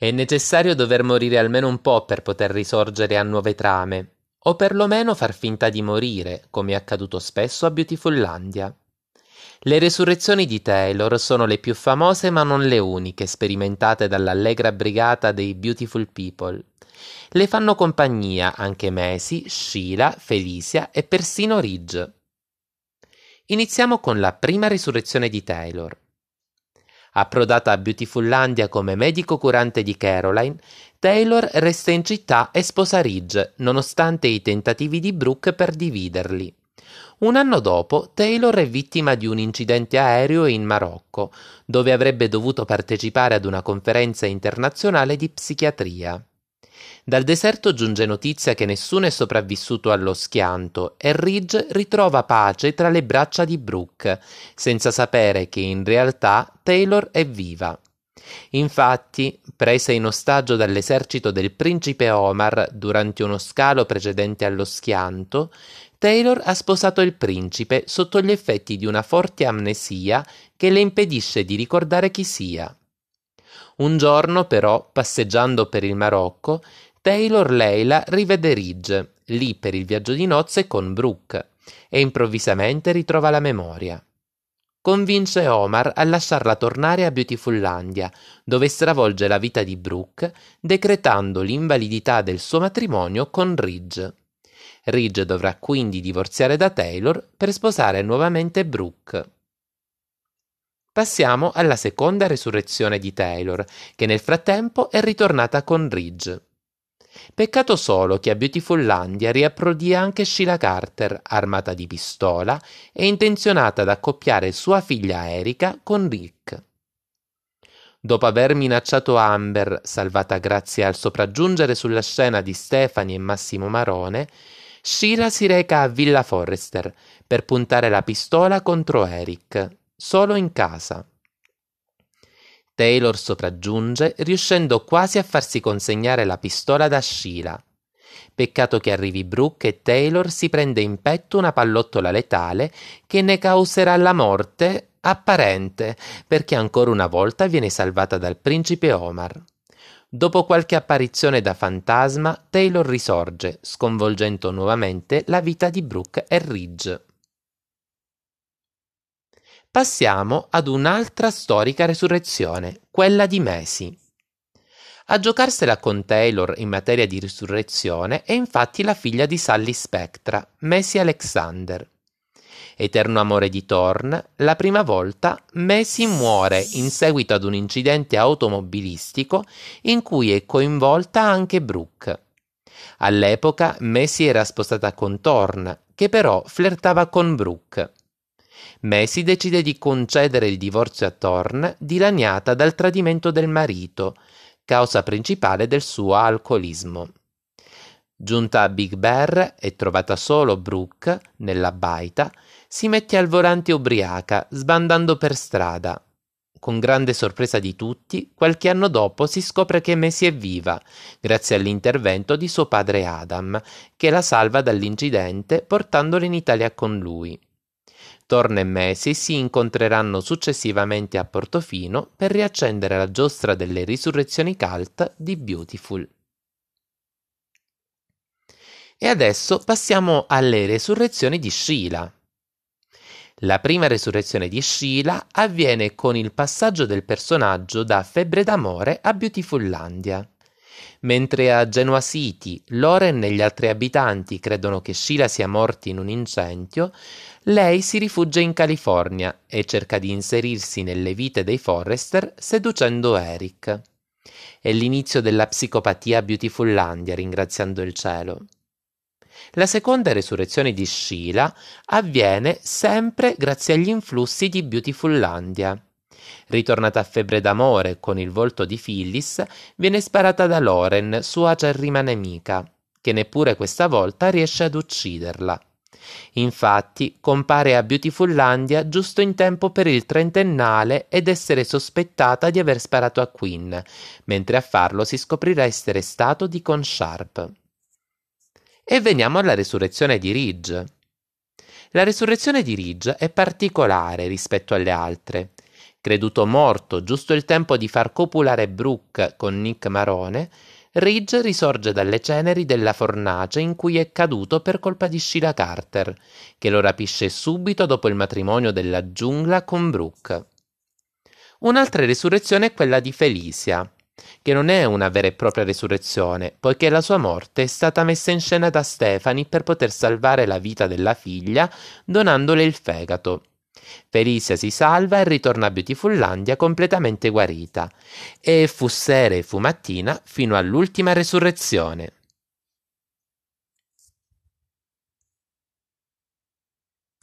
È necessario dover morire almeno un po' per poter risorgere a nuove trame, o perlomeno far finta di morire, come è accaduto spesso a Beautifullandia. Le resurrezioni di Taylor sono le più famose ma non le uniche sperimentate dall'allegra brigata dei Beautiful People. Le fanno compagnia anche Macy, Sheila, Felicia e persino Ridge. Iniziamo con la prima risurrezione di Taylor. Approdata a Beautifullandia come medico curante di Caroline, Taylor resta in città e sposa Ridge, nonostante i tentativi di Brooke per dividerli. Un anno dopo, Taylor è vittima di un incidente aereo in Marocco, dove avrebbe dovuto partecipare ad una conferenza internazionale di psichiatria. Dal deserto giunge notizia che nessuno è sopravvissuto allo schianto e Ridge ritrova pace tra le braccia di Brooke, senza sapere che in realtà Taylor è viva. Infatti, presa in ostaggio dall'esercito del principe Omar durante uno scalo precedente allo schianto, Taylor ha sposato il principe sotto gli effetti di una forte amnesia che le impedisce di ricordare chi sia. Un giorno, però, passeggiando per il Marocco, Taylor Leila rivede Ridge, lì per il viaggio di nozze con Brooke, e improvvisamente ritrova la memoria. Convince Omar a lasciarla tornare a Beautifullandia, dove stravolge la vita di Brooke, decretando l'invalidità del suo matrimonio con Ridge. Ridge dovrà quindi divorziare da Taylor per sposare nuovamente Brooke. Passiamo alla seconda resurrezione di Taylor, che nel frattempo è ritornata con Ridge. Peccato solo che a Beautifullandia riapprodi anche Sheila Carter, armata di pistola e intenzionata ad accoppiare sua figlia Erika con Rick. Dopo aver minacciato Amber, salvata grazie al sopraggiungere sulla scena di Stephanie e Massimo Marone, Sheila si reca a Villa Forrester per puntare la pistola contro Eric, solo in casa. Taylor sopraggiunge, riuscendo quasi a farsi consegnare la pistola da Sheila. Peccato che arrivi Brooke e Taylor si prende in petto una pallottola letale che ne causerà la morte apparente, perché ancora una volta viene salvata dal principe Omar. Dopo qualche apparizione da fantasma, Taylor risorge, sconvolgendo nuovamente la vita di Brooke e Ridge. Passiamo ad un'altra storica resurrezione, quella di Macy. A giocarsela con Taylor in materia di risurrezione è infatti la figlia di Sally Spectra, Macy Alexander. Eterno amore di Thorn, la prima volta Macy muore in seguito ad un incidente automobilistico in cui è coinvolta anche Brooke. All'epoca Macy era sposata con Thorn, che però flirtava con Brooke. Macy decide di concedere il divorzio a Thorn, dilaniata dal tradimento del marito, causa principale del suo alcolismo. Giunta a Big Bear e trovata solo Brooke nella baita, si mette al volante ubriaca, sbandando per strada. Con grande sorpresa di tutti, qualche anno dopo si scopre che Macy è viva, grazie all'intervento di suo padre Adam, che la salva dall'incidente portandola in Italia con lui. Torna e Macy si incontreranno successivamente a Portofino per riaccendere la giostra delle risurrezioni cult di Beautiful. E adesso passiamo alle resurrezioni di Sheila. La prima resurrezione di Sheila avviene con il passaggio del personaggio da Febbre d'amore a Beautifullandia. Mentre a Genoa City Loren e gli altri abitanti credono che Sheila sia morta in un incendio, lei si rifugia in California e cerca di inserirsi nelle vite dei Forrester seducendo Eric. È l'inizio della psicopatia Beautifullandia, ringraziando il cielo. La seconda resurrezione di Sheila avviene sempre grazie agli influssi di Beautifullandia. Ritornata a febbre d'amore con il volto di Phyllis, viene sparata da Loren, sua acerrima nemica, che neppure questa volta riesce ad ucciderla. Infatti compare a Beautifullandia giusto in tempo per il trentennale ed essere sospettata di aver sparato a Quinn, mentre a farlo si scoprirà essere stato Deacon Sharp. E veniamo alla resurrezione di Ridge. La resurrezione di Ridge è particolare rispetto alle altre. Creduto morto giusto il tempo di far copulare Brooke con Nick Marone, Ridge risorge dalle ceneri della fornace in cui è caduto per colpa di Sheila Carter, che lo rapisce subito dopo il matrimonio della giungla con Brooke. Un'altra risurrezione è quella di Felicia, che non è una vera e propria risurrezione, poiché la sua morte è stata messa in scena da Stephanie per poter salvare la vita della figlia donandole il fegato. Felicia si salva e ritorna a Beautifullandia completamente guarita, e fu sera e fu mattina fino all'ultima resurrezione.